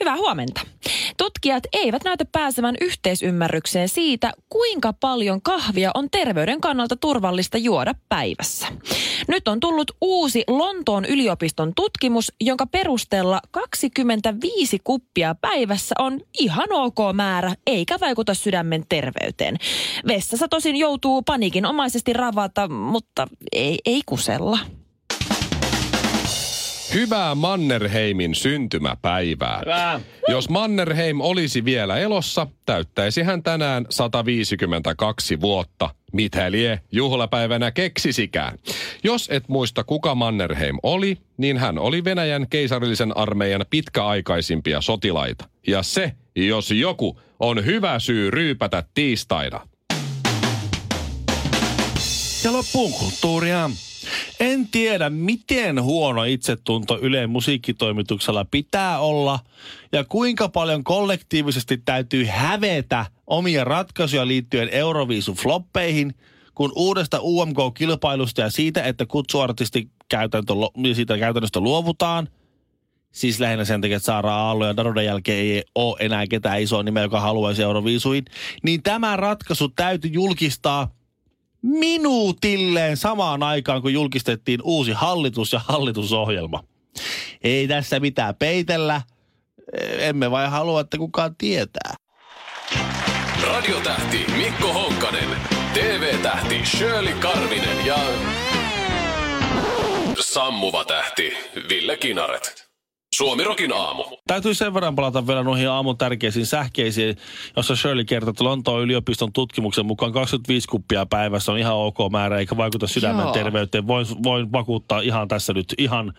Hyvää huomenta. Tutkijat eivät näytä pääsevän yhteisymmärrykseen siitä, kuinka paljon kahvia on terveyden kannalta turvallista juoda päivässä. Nyt on tullut uusi Lontoon yliopiston tutkimus, jonka perusteella 25 kuppia päivässä on ihan ok määrä, eikä vaikuta sydämen terveyteen. Vessassa tosin joutuu paniikinomaisesti ravata, mutta ei, ei kusella. Hyvää Mannerheimin syntymäpäivää. Hyvä. Jos Mannerheim olisi vielä elossa, täyttäisi hän tänään 152 vuotta. Mitä lie juhlapäivänä keksisikään? Jos et muista kuka Mannerheim oli, niin hän oli Venäjän keisarillisen armeijan pitkäaikaisimpia sotilaita. Ja se, jos joku, on hyvä syy ryypätä tiistaina. Ja loppuun kulttuuria. En tiedä, miten huono itsetunto Ylen musiikkitoimituksella pitää olla ja kuinka paljon kollektiivisesti täytyy hävetä omia ratkaisuja liittyen Euroviisu-floppeihin, kun uudesta UMK-kilpailusta ja siitä, että kutsuartisti käytäntö, siitä käytännöstä luovutaan, siis lähinnä sen takia, että Saara Aallo ja Daruden jälkeen ei ole enää ketään isoa nimeä, joka haluaisi Euroviisuihin, niin tämä ratkaisu täytyy julkistaa minuutilleen samaan aikaan, kun julkistettiin uusi hallitus ja hallitusohjelma. Ei tässä mitään peitellä. Emme vai halua, että kukaan tietää. Radiotähti Mikko Honkanen, TV-tähti Shirley Karvinen ja sammuva tähti Ville Kinaret. Suomirokin aamu. Täytyy sen verran palata vielä noihin aamun tärkeisiin sähkeisiin, jossa Shirley kertoo, että Lontoon yliopiston tutkimuksen mukaan 25 kuppia päivässä on ihan ok määrä, eikä vaikuta sydämen Joo. terveyteen. Voin, voin vakuuttaa ihan tässä nyt ihan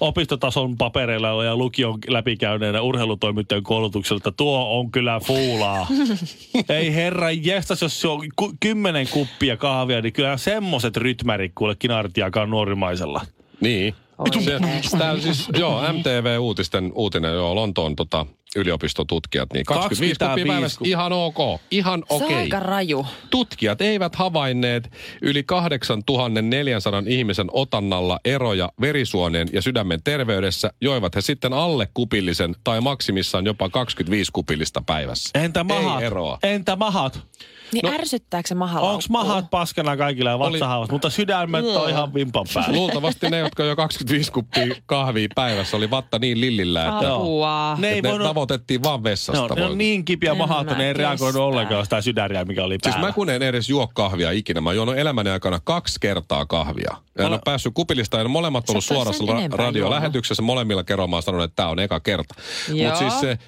opistotason papereilla ja lukion läpikäyneenä urheilutoimittajan koulutuksella, että tuo on kyllä fuulaa. Ei herra jestas, jos se on ku, kymmenen kuppia kahvia, niin kyllä semmoset rytmärit kuule kinarit jakaa nuorimaisella. Niin. Se, tää siis, joo, MTV-uutisten uutinen, joo, Lontoon tota, yliopistotutkijat, niin 25 kuppia 25 päivässä, ihan ok, ihan Se on okei. aika raju. Tutkijat eivät havainneet yli 8400 ihmisen otannalla eroja verisuoneen ja sydämen terveydessä, joivat he sitten alle kupillisen tai maksimissaan jopa 25 kupillista päivässä. Entä mahat? Ei eroa. Entä mahat? Niin no, ärsyttääkö se mahalla? Onko mahat paskana kaikilla ja vatsahaavat, mutta sydämet on ihan vimpan päällä. Luultavasti ne, jotka jo 25 kuppia kahvia päivässä, oli vatta niin lillillä, että, Apua. Ne ei että ne voinut, tavoitettiin vaan vessasta. on, ne on niin kipiä En mahat, että ne ei reagoinut ollenkaan sitä sydäriä, mikä oli Siis päällä. mä kun en edes juo kahvia ikinä. Mä juon elämäni aikana kaksi kertaa kahvia. Ja en ole päässyt kupilista, ja molemmat ollut suorassa ra- radiolähetyksessä. Molemmilla kerroilla mä oon sanonut, että tämä on eka kerta. Mutta siis se,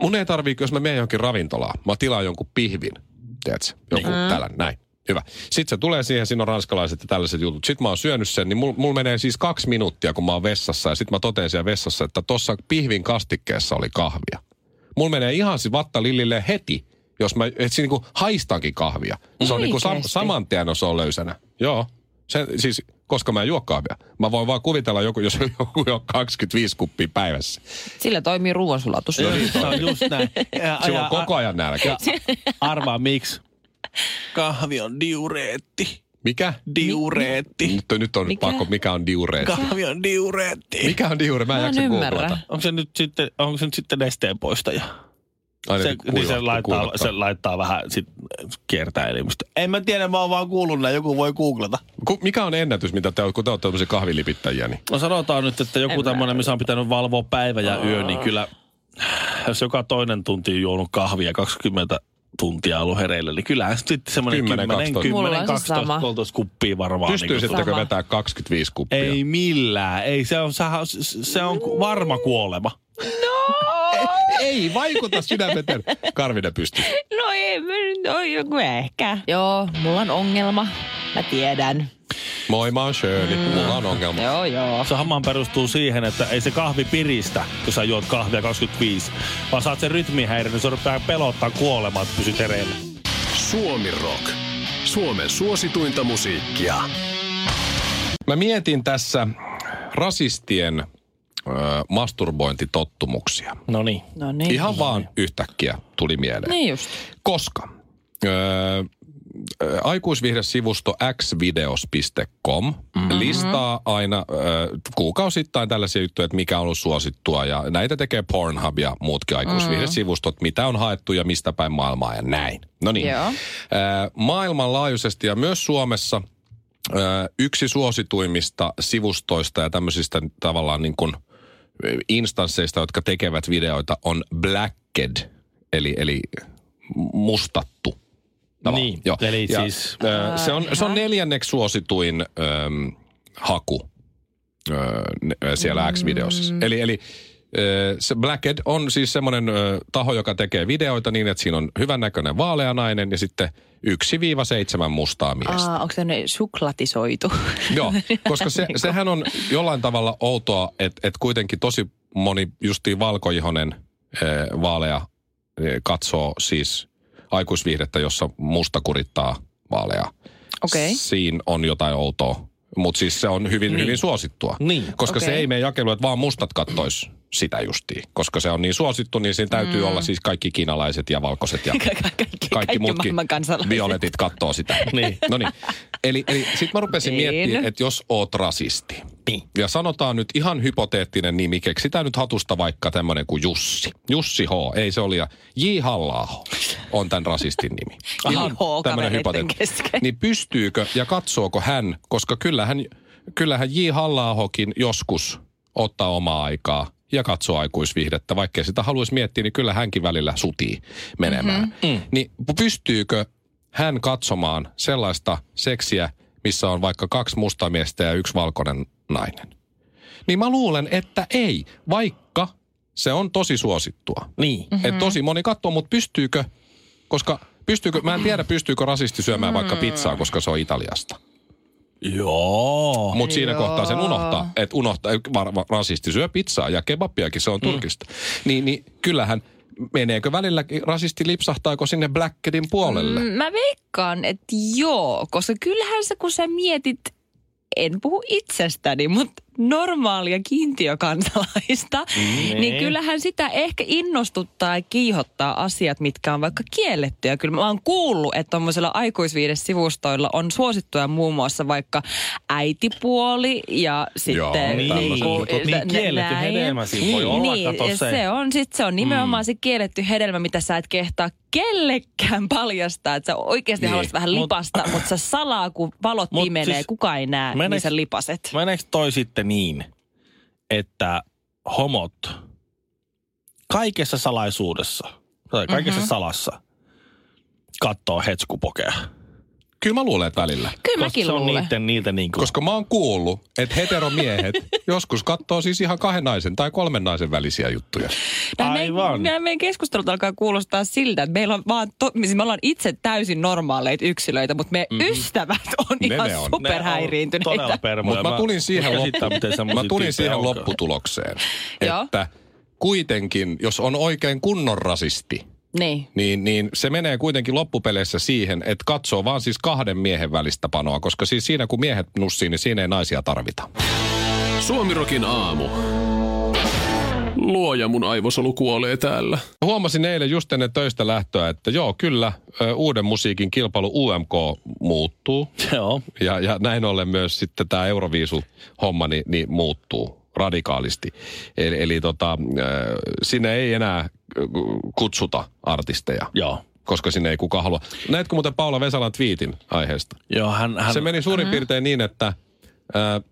mun ei tarvii, jos mä menen johonkin ravintolaan, mä tilaan jonkun pihvin, tiedätkö? Joku Niin. mm. tällainen, näin. Hyvä. Sitten se tulee siihen, siinä on ranskalaiset ja tällaiset jutut. Sitten mä oon syönyt sen, niin mulla mul menee siis kaksi minuuttia, kun mä oon vessassa. Ja sitten mä totean siellä vessassa, että tuossa pihvin kastikkeessa oli kahvia. Mulla menee ihan siis vatta lillille heti, jos mä et siinä niinku haistankin kahvia. Se on niinku sam, saman tien, jos se on löysänä. Joo. Se, siis, koska mä en juo kahvia. Mä voin vaan kuvitella, joku, jos joku on 25 kuppia päivässä. Sillä toimii ruoansulatus. Se on just näin. Ja, Sillä on koko ajan nälkä. arvaa miksi. Kahvi on diureetti. Mikä? Diureetti. Nyt, nyt on Mikä? pakko, mikä on diureetti? Kahvi on diureetti. Mikä on diure? Mä en Mä en jaksa ymmärrä. googlata. Onko se nyt sitten, onko se nyt sitten nesteen poistaja? Ai Se, niin, niin se, laittaa, kuivattaa. se laittaa vähän sit kiertää elimistä. En mä tiedä, mä oon vaan kuullut näin, joku voi googlata. Ku, mikä on ennätys, mitä te, kun te olette tämmöisiä kahvilipittäjiä? Niin? No sanotaan nyt, että joku tämmöinen, missä on pitänyt valvoa päivä ja yö, niin kyllä jos joka toinen tunti on juonut kahvia 20 tuntia ollut hereillä, niin kyllähän sitten semmoinen 10, 10, 12. 10, Mulla on se 12, sama. 13 kuppia varmaan. Pystyisittekö Sama. vetää 25 kuppia? Ei millään. Ei, se on, se on varma kuolema. Ei vaikuta sydämeten. Karvinen pystyy. No ei, mä nyt on joku ehkä. Joo, mulla on ongelma. Mä tiedän. Moi, mä oon Shirley. Mulla on ongelma. Joo, joo. Se hamman perustuu siihen, että ei se kahvi piristä, kun sä juot kahvia 25, vaan saat sen rytmihäiriön, niin se rupeaa pelottaa kuolemaan, että pysyt hereillä. Suomi Rock. Suomen suosituinta musiikkia. Mä mietin tässä rasistien ö, masturbointitottumuksia. No niin. No niin. Ihan vaan yhtäkkiä tuli mieleen. Niin just. Koska ö, aikuisvihdesivusto xvideos.com mm-hmm. listaa aina ö, kuukausittain tällaisia juttuja, että mikä on ollut suosittua. Ja näitä tekee Pornhub ja muutkin aikuisvihdesivustot, mitä on haettu ja mistä päin maailmaa ja näin. No niin. Ö, maailmanlaajuisesti ja myös Suomessa ö, yksi suosituimmista sivustoista ja tämmöisistä tavallaan niin kuin instansseista, jotka tekevät videoita, on Blacked, eli, eli mustattu. Tavallaan. Niin, eli siis- ö, se, on, se on neljänneksi suosituin ö, haku ö, ne- siellä X-videossa. Eli, eli ö, se Blacked on siis semmoinen ö, taho, joka tekee videoita niin, että siinä on hyvännäköinen vaalea nainen ja sitten 1-7 mustaa miestä. Aa, onko se ne suklatisoitu? Joo, koska se, sehän on jollain tavalla outoa, että et kuitenkin tosi moni justiin valkoihonen e, vaalea e, katsoo siis aikuisviihdettä, jossa musta kurittaa vaalea. Okei. Siinä on jotain outoa, mutta siis se on hyvin, niin. hyvin suosittua. Niin. Koska se Okei. ei mene jakeluun, että vaan mustat kattois sitä justiin. Koska se on niin suosittu, niin siinä täytyy mm. olla siis kaikki kiinalaiset ja valkoiset ja kaikki, kaikki, kaikki muutkin violetit kattoo sitä. Niin. No niin. Eli, eli sitten mä rupesin Niin. miettimään, että jos oot rasisti. Niin. Ja sanotaan nyt ihan hypoteettinen nimi, keksitään nyt hatusta vaikka tämmöinen kuin Jussi. Jussi H, ei se oli. Ja J. halla on tämän rasistin nimi. Aha, H tämmönen kavereitten hypoteetti. kesken. Niin pystyykö ja katsooko hän, koska kyllähän, kyllähän J. halla joskus ottaa omaa aikaa ja katsoo aikuisviihdettä. Vaikkei sitä haluaisi miettiä, niin kyllä hänkin välillä sutii menemään. Mm-hmm. Niin pystyykö hän katsomaan sellaista seksiä, missä on vaikka kaksi mustaa miestä ja yksi valkoinen nainen? Niin mä luulen, että ei, vaikka se on tosi suosittua. Niin. Mm-hmm. Et tosi moni katsoo, mutta pystyykö, koska pystyykö, mä en tiedä pystyykö rasisti syömään vaikka pizzaa, koska se on Italiasta. Joo. Mutta siinä kohtaa sen unohtaa, että unohtaa, var, var, rasisti syö pizzaa ja kebabiakin, se on Turkista. Niin, niin kyllähän, meneekö välillä rasisti lipsahtaako sinne Blackedin puolelle? Mm, Mä veikkaan, että joo, koska kyllähän se, kun sä mietit, en puhu itsestäni, mutta normaalia kiintiökansalaista, Niin. niin kyllähän sitä ehkä innostuttaa ja kiihottaa asiat, mitkä on vaikka kiellettyjä. Kyllä mä oon kuullut, että tuommoisilla aikuisviidesivustoilla on suosittuja muun muassa vaikka äitipuoli ja sitten... Joo, Niin, niin, niin kielletty näin. hedelmä siinä voi olla, niin, kato se. se on, sit se on nimenomaan se kielletty hedelmä, mitä sä et kehtaa kellekään paljastaa. Että sä oikeasti Niin. niin. haluaisit vähän Mut- lipasta, mutta sä salaa, kun valot Mut pimenee, siis- kukaan ei näe, Meneekö- niin sä lipaset. Meneekö toi sitten niin, että homot kaikessa salaisuudessa, tai kaikessa mm-hmm. salassa, kattoo hetskupokea? Kyllä mä luulen, että välillä. Kyllä Koska mäkin se on luulen. niiden, niitä niin kuin... Koska mä oon kuullut, että heteromiehet joskus katsoo siis ihan kahden naisen tai kolmen naisen välisiä juttuja. Nämä Aivan. Meidän, nämä meidän keskustelut alkaa kuulostaa siltä, että meillä on vaan, to, siis me ollaan itse täysin normaaleita yksilöitä, mutta meidän mm-hmm. ystävät on Ne ihan ne on. Ne on superhäiriintyneitä. Todella permoja. Mutta mä tulin siihen, loppu, mä tulin siihen lopputulokseen, että kuitenkin, jos on oikein kunnon rasisti, Niin. niin, niin se menee kuitenkin loppupeleissä siihen, että katsoo vaan siis kahden miehen välistä panoa, koska siis siinä kun miehet nussii, niin siinä ei naisia tarvita. Suomirokin aamu. Luoja mun aivosolu kuolee täällä. Huomasin eilen just ennen töistä lähtöä, että joo, kyllä uuden musiikin kilpailu UMK muuttuu. Joo. Ja, ja näin ollen myös sitten tämä Euroviisu-homma niin, niin muuttuu radikaalisti. Eli, eli tota, sinne ei enää kutsuta artisteja, Joo. koska sinne ei kukaan halua. Näetkö muuten Paula Vesalan twiitin aiheesta? Joo, hän, hän Se meni suurin piirtein niin, että äh,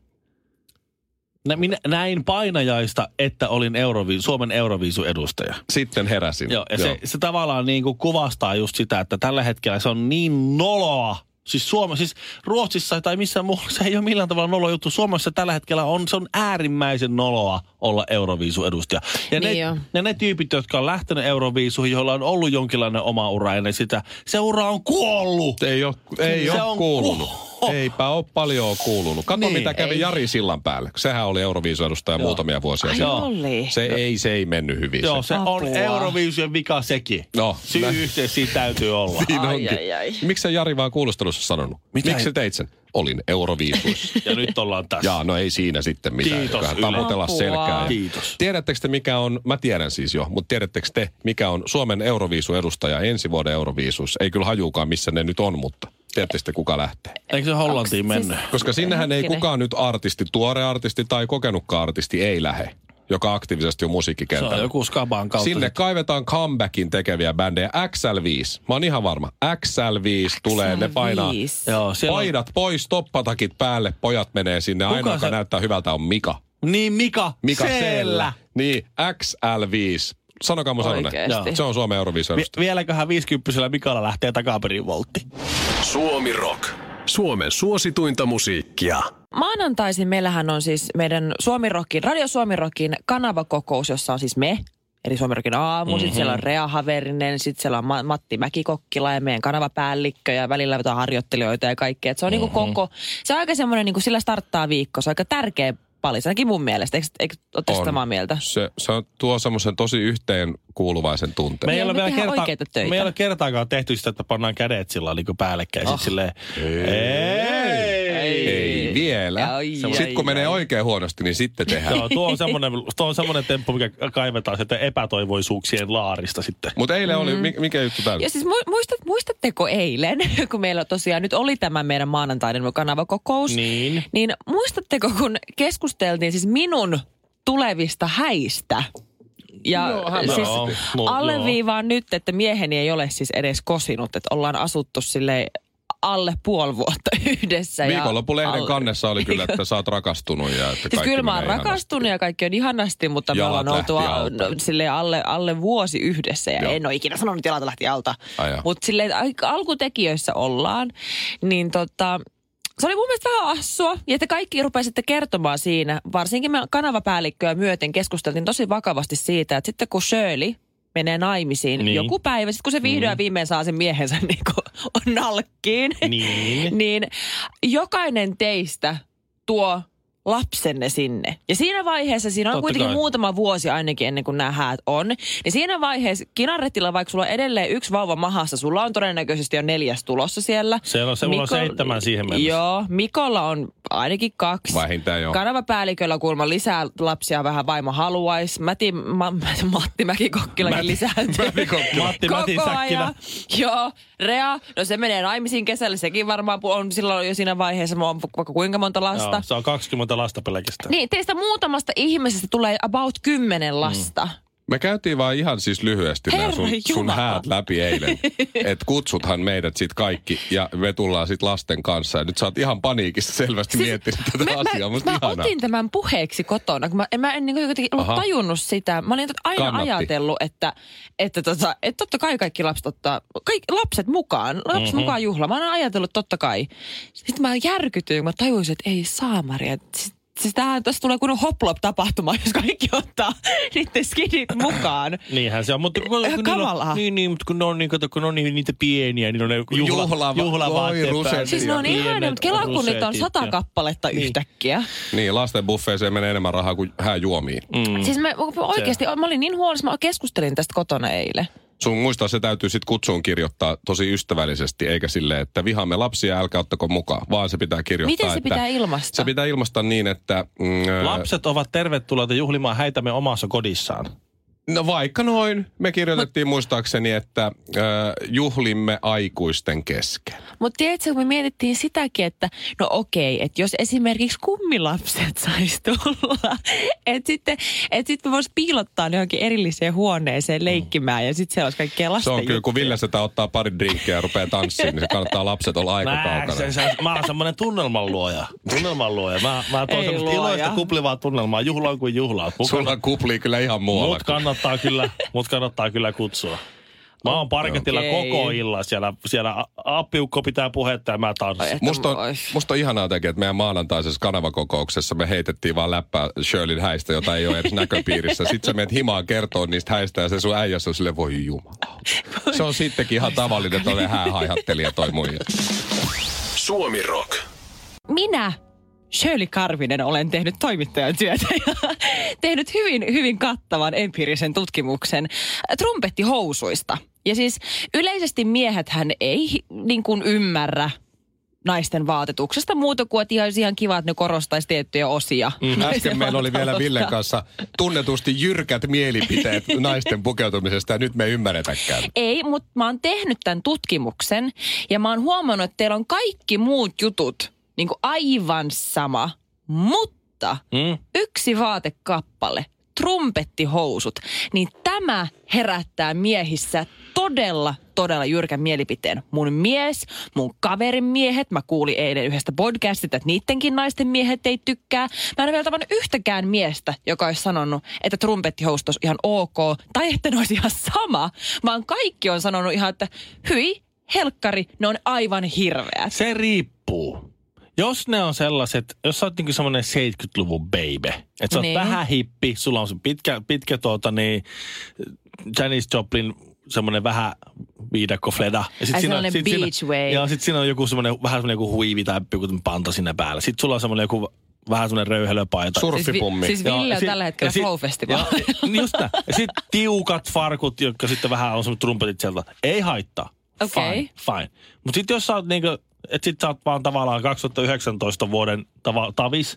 Nä, minä näin painajaista, että olin Euroviisu, Suomen Euroviisu-edustaja. sitten heräsin. Joo, ja se, se tavallaan niin kuin kuvastaa just sitä, että tällä hetkellä se on niin noloa. Siis Suomessa, siis Ruotsissa tai missään muualla se ei ole millään tavalla nolo juttu. Suomessa tällä hetkellä on, se on äärimmäisen noloa olla Euroviisu-edustaja. Ja Niin ne, jo. ne, ne tyypit, jotka on lähtenyt Euroviisuihin, joilla on ollut jonkinlainen oma ura ennen sitä, se ura on kuollut. Ei ole, ei Se ole on kuulunut. ku- Eipä ole paljon kuulunut. Kato, Niin, mitä kävi ei. Jari Sillan päälle. Sehän oli Euroviisu-edustaja Joo. muutamia vuosia Ai sitten. oli. Se ei, se ei mennyt hyvin. Joo, se on Apua. Euroviisujen vika sekin. No, Syy nä- siitä täytyy olla. Siinä Ai, onkin. ai, ai. Miksi sä Jari vaan kuulustelussa sanonut? Mitä Miksi teit sen? olin Euroviisuissa. Ja nyt ollaan tässä. Jaa, no ei siinä sitten mitään. Kiitos, Yle. Taputella Apua. selkää. Ja Kiitos. Tiedättekö te mikä on, mä tiedän siis jo, mutta tiedättekö te mikä on Suomen Euroviisu-edustaja ensi vuoden Euroviisuissa? Ei kyllä hajuukaan missä ne nyt on, mutta tiedätte sitten kuka lähtee. Eikö se Hollantiin Onks mennyt? siis- Koska sinnehän ei kukaan nyt artisti, tuore artisti tai kokenutkaan artisti ei lähe, joka aktiivisesti on Se musiikkikentällä. on joku Skaban kautta. Sinne kaivetaan comebackin tekeviä bändejä. XL5. Mä oon ihan varma. XL5 tulee, ne painaa. Joo, siellä on... paidat pois, toppatakit päälle, pojat menee sinne. Kuka Ainoa, joka se- näyttää hyvältä on Mika. Niin, Mika. Mika Siellä. Sellä. Niin, XL5. Sanokaa mun. Oikeesti. Se on Suomen Euroviisun Vi- vieläköhän 50 Mikalla lähtee takaperin voltti. Suomi Rock. Suomen suosituinta musiikkia. Maanantaisin meillähän on siis meidän Suomirokin, Radio Suomirokin kanavakokous, jossa on siis me, eli Suomirokin aamu, mm-hmm. sitten siellä on Rea Haverinen, sitten siellä on Ma- Matti Mäkikokkila ja meidän kanavapäällikkö ja välillä jotain harjoittelijoita ja kaikkea. Et se on mm-hmm. niinku koko, se on aika semmoinen, niinku sillä starttaa viikko, se on aika tärkeä pali, ainakin mun mielestä. Eikö, eikö On. samaa mieltä? Se, se on, tuo semmoisen tosi yhteen kuuluvaisen tunteen. Me ei ole vielä kerta, oikeita töitä. me ei ole kertaakaan tehty sitä, että pannaan kädet sillä niin päällekkäin. Oh. Silleen, ei. Ei vielä. Ai, Sitten ai, kun menee ai. oikein huonosti, niin sitten tehdään. Joo, tuo on semmoinen, tuo on semmoinen temppu, mikä kaivetaan sieltä epätoivoisuuksien laarista sitten. Mutta eilen oli, mi- mikä juttu täällä? Ja siis mu- muistat, muistatteko eilen, kun meillä tosiaan nyt oli tämä meidän maanantainen kanavakokous, Niin. niin muistatteko, kun keskusteltiin siis minun tulevista häistä? Ja Joo, hän- siis no, alleviivaan nyt, että mieheni ei ole siis edes kosinut, että ollaan asuttu sille alle puoli vuotta yhdessä. ja Viikonloppulehden alle- kannessa oli kyllä, että sä oot rakastunut ja että Siis kaikki kyllä mä oon menee ihanasti. rakastunut ja kaikki on ihanasti, mutta me Jalat ollaan oltu no, silleen alle, alle vuosi yhdessä ja Joo. en ole ikinä sanonut, että jalat lähti alta. Mutta silleen ai- alkutekijöissä ollaan, niin tota, se oli mun mielestä vähän assua. Ja että kaikki rupesitte kertomaan siinä, varsinkin me kanavapäällikköä myöten keskusteltiin tosi vakavasti siitä, että sitten kun Shirley menee naimisiin Niin. joku päivä, sitten kun se vihdoin ja viimein saa sen miehensä niin kuin nalkkiin, Niin. niin jokainen teistä tuo lapsenne sinne. Ja siinä vaiheessa, siinä on Totta kuitenkin kai. muutama vuosi ainakin ennen kuin nämä häät on, niin siinä vaiheessa kinarettilla, vaikka sulla on edelleen yksi vauva mahassa, sulla on todennäköisesti jo neljäs tulossa siellä. Siellä on- se mulla on seitsemän siihen mennessä. Joo, Mikolla on ainakin kaksi. Vähintään joo. Kanavapäälliköllä kuulemma lisää lapsia vähän vaimo haluaisi. Matti, ma, Matti Mäkikokkilakin lisääntyy. Matti Mäti Koko Säkkilä. ajan. Joo, Rea, no se menee naimisiin kesällä, sekin varmaan on silloin jo siinä vaiheessa, mä oon vaikka kuinka monta lasta. Joo, se on 20 lasta pelkästään. Niin, teistä muutamasta ihmisestä tulee about kymmenen lasta. Me käytiin vaan ihan siis lyhyesti nämä Herra sun, sun häät läpi eilen. että kutsuthan meidät sit kaikki ja me tullaan sit lasten kanssa. Ja nyt sä oot ihan paniikissa selvästi siis, miettinyt tätä mä, asiaa. mä, Musta mä ihanaa. otin tämän puheeksi kotona, kun mä, en mä en niin jotenkin ollut Aha. tajunnut sitä. Mä olin aina Kannatti. ajatellut, että, että, tota, että totta kai kaikki lapset ottaa, kaikki lapset mukaan, lapset Mhm. mm-hmm. mukaan juhlaan. Mä oon ajatellut, totta kai. Sitten mä järkytyin, kun mä tajusin, että ei saamari. että Siis, siis tämähän, tässä tulee kunnon hoplop-tapahtuma, jos kaikki ottaa niiden skidit mukaan. Niinhän se on, mutta kun, Ihan kun kamalaa. on, niin, niin, mutta kun ne on, niin, kato, kun ne on niin, niitä pieniä, niin on ne juhla, Juhlava- juhlavaatteet oi, rusetit. päällä. Siis ne on ihania, mutta kelaa kun niitä on sata kappaletta Niin. yhtäkkiä. Niin, lasten buffeeseen menee enemmän rahaa kuin hääjuomiin. Mm. Siis mä, oikeasti, mä olin niin huolissa, mä keskustelin tästä kotona eilen. Sun muistaa, se täytyy sitten kutsuun kirjoittaa tosi ystävällisesti, eikä sille, että vihaamme lapsia, älkää ottako mukaan, vaan se pitää kirjoittaa. Miten se että pitää ilmaista? Se pitää ilmaista niin, että... Mm, Lapset ovat tervetulleita juhlimaan häitämme omassa kodissaan. No vaikka noin. Me kirjoitettiin muistaakseni, että äh, juhlimme aikuisten kesken. Mutta tiedätkö, kun me mietittiin sitäkin, että no okei, että jos esimerkiksi kummilapset sais tulla, että sitten, et sitten me vois piilottaa ne johonkin erilliseen huoneeseen leikkimään ja sitten siellä olisi kaikkea lasten Se on kyllä, kun. Ville sitä ottaa pari drinkkiä ja rupeaa tanssimaan, niin se kannattaa lapset olla aika Mä, kaukana. se, se, mä oon semmonen tunnelman luoja. Tunnelman luoja. Mä, mä tuon iloista kuplivaa tunnelmaa. Juhlaan kuin juhlaa. Mut Sulla kuplii kyllä ihan muualla. Mut kannattaa kyllä, mut kannattaa kyllä kutsua. Mä oon parketilla Okei. koko illan siellä. Siellä appiukko pitää puhetta ja mä tanssin. Musta on, musta on ihanaa tekee, että meidän maanantaisessa kanavakokouksessa me heitettiin vaan läppää Shirleyn häistä, jota ei ole edes näköpiirissä. Sitten sä menet himaan kertoa niistä häistä ja se sun äijäs on sille voi jumala. Se on sittenkin ihan tavallinen tolle häähaihattelija toi muija. Suomi Rock. Minä, Shirley Karvinen, olen tehnyt toimittajan työtä ja tehnyt hyvin, hyvin kattavan empiirisen tutkimuksen trumpettihousuista. Ja siis yleisesti miehethän ei niin kuin ymmärrä naisten vaatetuksesta muuta kuin, että ihan, olisi ihan kiva, että ne korostaisi tiettyjä osia. Mm, äsken meillä oli vielä Villen kanssa tunnetusti jyrkät mielipiteet naisten pukeutumisesta ja nyt me ei ymmärretäkään. Ei, mutta mä oon tehnyt tämän tutkimuksen ja mä oon huomannut, että teillä on kaikki muut jutut niin kuin aivan sama, mutta Mm? yksi vaatekappale, trumpettihousut, niin tämä herättää miehissä todella, todella jyrkän mielipiteen. Mun mies, mun kaverin miehet, mä kuulin eilen yhdestä podcastista, että niidenkin naisten miehet ei tykkää. Mä en ole vielä tavannut yhtäkään miestä, joka olisi sanonut, että trumpettihousut olisi ihan ok, tai että ne olisi ihan sama, vaan kaikki on sanonut ihan, että hyi, helkkari, ne on aivan hirveät. Se riippuu. Jos ne on sellaiset, jos sä oot niinku semmoinen 70-luvun baby, että sä oot Niin. vähän hippi, sulla on se pitkä, pitkä tuota niin, Janis Joplin semmoinen vähän viidakko fleda. Ja sit Ai siinä sellainen sit siinä- beach wave. Joo, sit siinä on joku semmoinen, vähän semmoinen joku huivi tai joku panta sinne päällä. Sitten sulla on semmoinen joku vähän semmoinen röyhelöpaita. Surfipummi. Siis, vi- siis Ville ja on sit- tällä hetkellä ja sit- flow-festivaalilla. ja- Just näin. Ja sitten tiukat farkut, jotka sitten vähän on semmoiset trumpetit sieltä. Ei haittaa. Okei. Fine, fine. Mutta sitten jos sä oot niinku, että sit sä oot vaan tavallaan 2019 vuoden tava, tavis,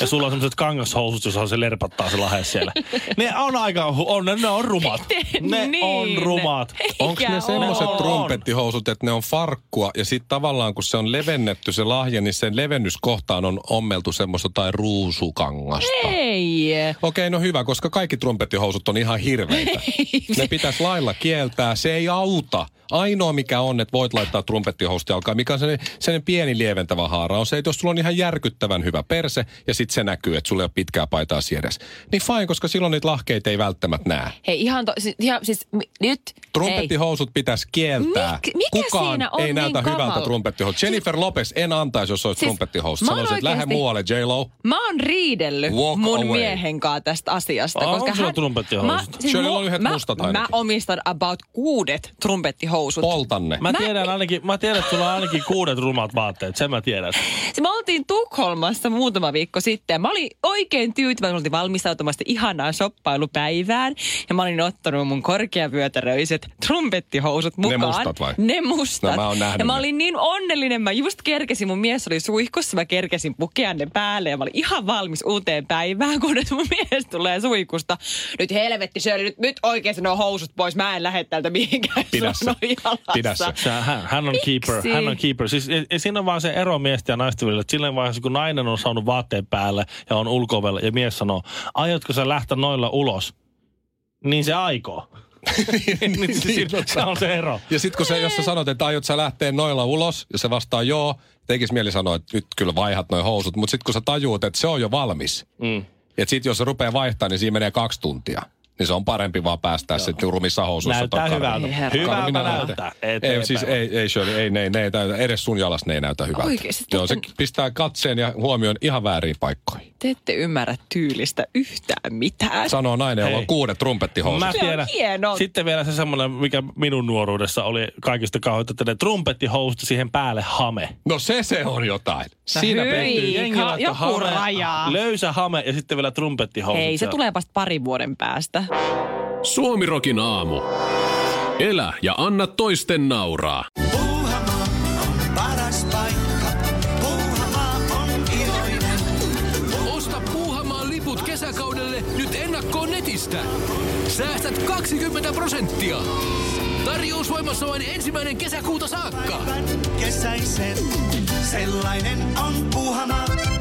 ja sulla on semmoiset kangashousut, jossa se lerpattaa se lahe siellä. Ne on aika, on, ne on rumat. Ne Niin. on rumat. Onko ne semmoiset oo. trumpettihousut, että ne on farkkua ja sitten tavallaan kun se on levennetty se lahja, niin sen levennyskohtaan on ommeltu semmoista tai ruusukangasta. Ei. Okei, no hyvä, koska kaikki trumpettihousut on ihan hirveitä. ne pitäisi lailla kieltää, se ei auta. Ainoa mikä on, että voit laittaa trumpettihousut jalkaan, mikä on sellainen, sellainen pieni lieventävä haara, on se, että jos sulla on ihan järkyttävän hyvä perse ja sitten se näkyy, että sulla ei ole pitkää paitaa siedes. Niin fine, koska silloin niitä lahkeita ei välttämättä näe. Hei ihan, to, siis, ihan siis mi, nyt. Trumpettihousut pitäisi kieltää. Mik- mikä Kukaan siinä on ei niin näytä kamala? hyvältä trumpettihousut. Jennifer Lopez en antaisi, jos olisi Siis trumpettihousut. mä Sanoisin, että lähde muualle, J-Lo. Mä oon riidellyt Walk mun away. miehen kanssa tästä asiasta. On koska sulla hän, trumpettihousut? Shirleylla on yhdet mä, mustat mä ainakin. omistan about kuudet trumpettihousut. Poltanne. Mä Mä- tiedän ainakin, mä tiedän, että sulla on ainakin kuudet rumat vaatteet. Sen mä tiedän. Se, me oltiin Tukholmassa muutama viikko sitten. ja Mä olin oikein tyytyväinen. Mä oltiin valmistautumassa ihanaan shoppailupäivään. Ja mä olin ottanut mun korkeavyötäröiset trumpettihousut Ne mukaan. mustat vai? Ne mustat. No, mä ja mä ne. olin niin onnellinen. Mä just kerkesin, mun mies oli suihkussa. Mä kerkesin pukea ne päälle. Ja mä olin ihan valmis uuteen päivään, kunnes mun mies tulee suihkusta. Nyt helvetti, Shirley, nyt, nyt oikein nuo housut pois. Mä en lähde täältä mihinkään. Pidä se. on jalassa. Pidä se. Se, hän, hän on Miksi? keeper. Hän on keeper. Siis, ja, ja siinä on vaan se ero miesten ja naisten välillä. Että Silleen vaiheessa, kun nainen on saanut vaatteen päälle ja on ulkovella ja mies sanoo, aiotko sä lähteä noilla ulos? Niin se aikoo. niin, se, se, se on se ero. Ja sitten kun se, jos sä sanot, että aiot sä lähteä noilla ulos, ja se vastaa joo, tekis mieli sanoa, että nyt kyllä vaihat noi housut. Mutta sitten kun sä tajuut, että se on jo valmis. Mm. Ja sitten jos se rupeaa vaihtaa, niin siinä menee kaksi tuntia. Niin se on parempi vaan päästää sitten rumissa housuissa. Näyttää hyvältä. Herra. Hyvältä näyttää. Ei, siis ei, ei Shirley, ei, ne, ne ei näytä, edes sun jalassa ne ei näytä hyvältä. Oikeesti, Joo, se pistää katseen ja huomioon ihan väärin paikkoihin. Te ette ymmärrä tyylistä yhtään mitään. Sanoo nainen, jolla on kuudet trumpettihousut. Mä tiedän. hieno. Sitten vielä se semmoinen, mikä minun nuoruudessa oli kaikista kauheita, että ne trumpettihousut siihen päälle hame. No se se on jotain. Siinä pettyy. Jengi ka- joku hame, raja. Löysä hame ja sitten vielä trumpettihousut. Ei, se tulee vasta parin vuoden päästä. Suomirokin aamu. Elä ja anna toisten nauraa. Puuhamaa on paras paikka. Puuhamaa on iloinen. Osta Puuhamaan liput kesäkaudelle nyt ennakkoon netistä. Säästät 20 prosenttia. Tarjous voimassa vain ensimmäinen kesäkuuta saakka. Kesäisen. Sellainen on Puuhamaa.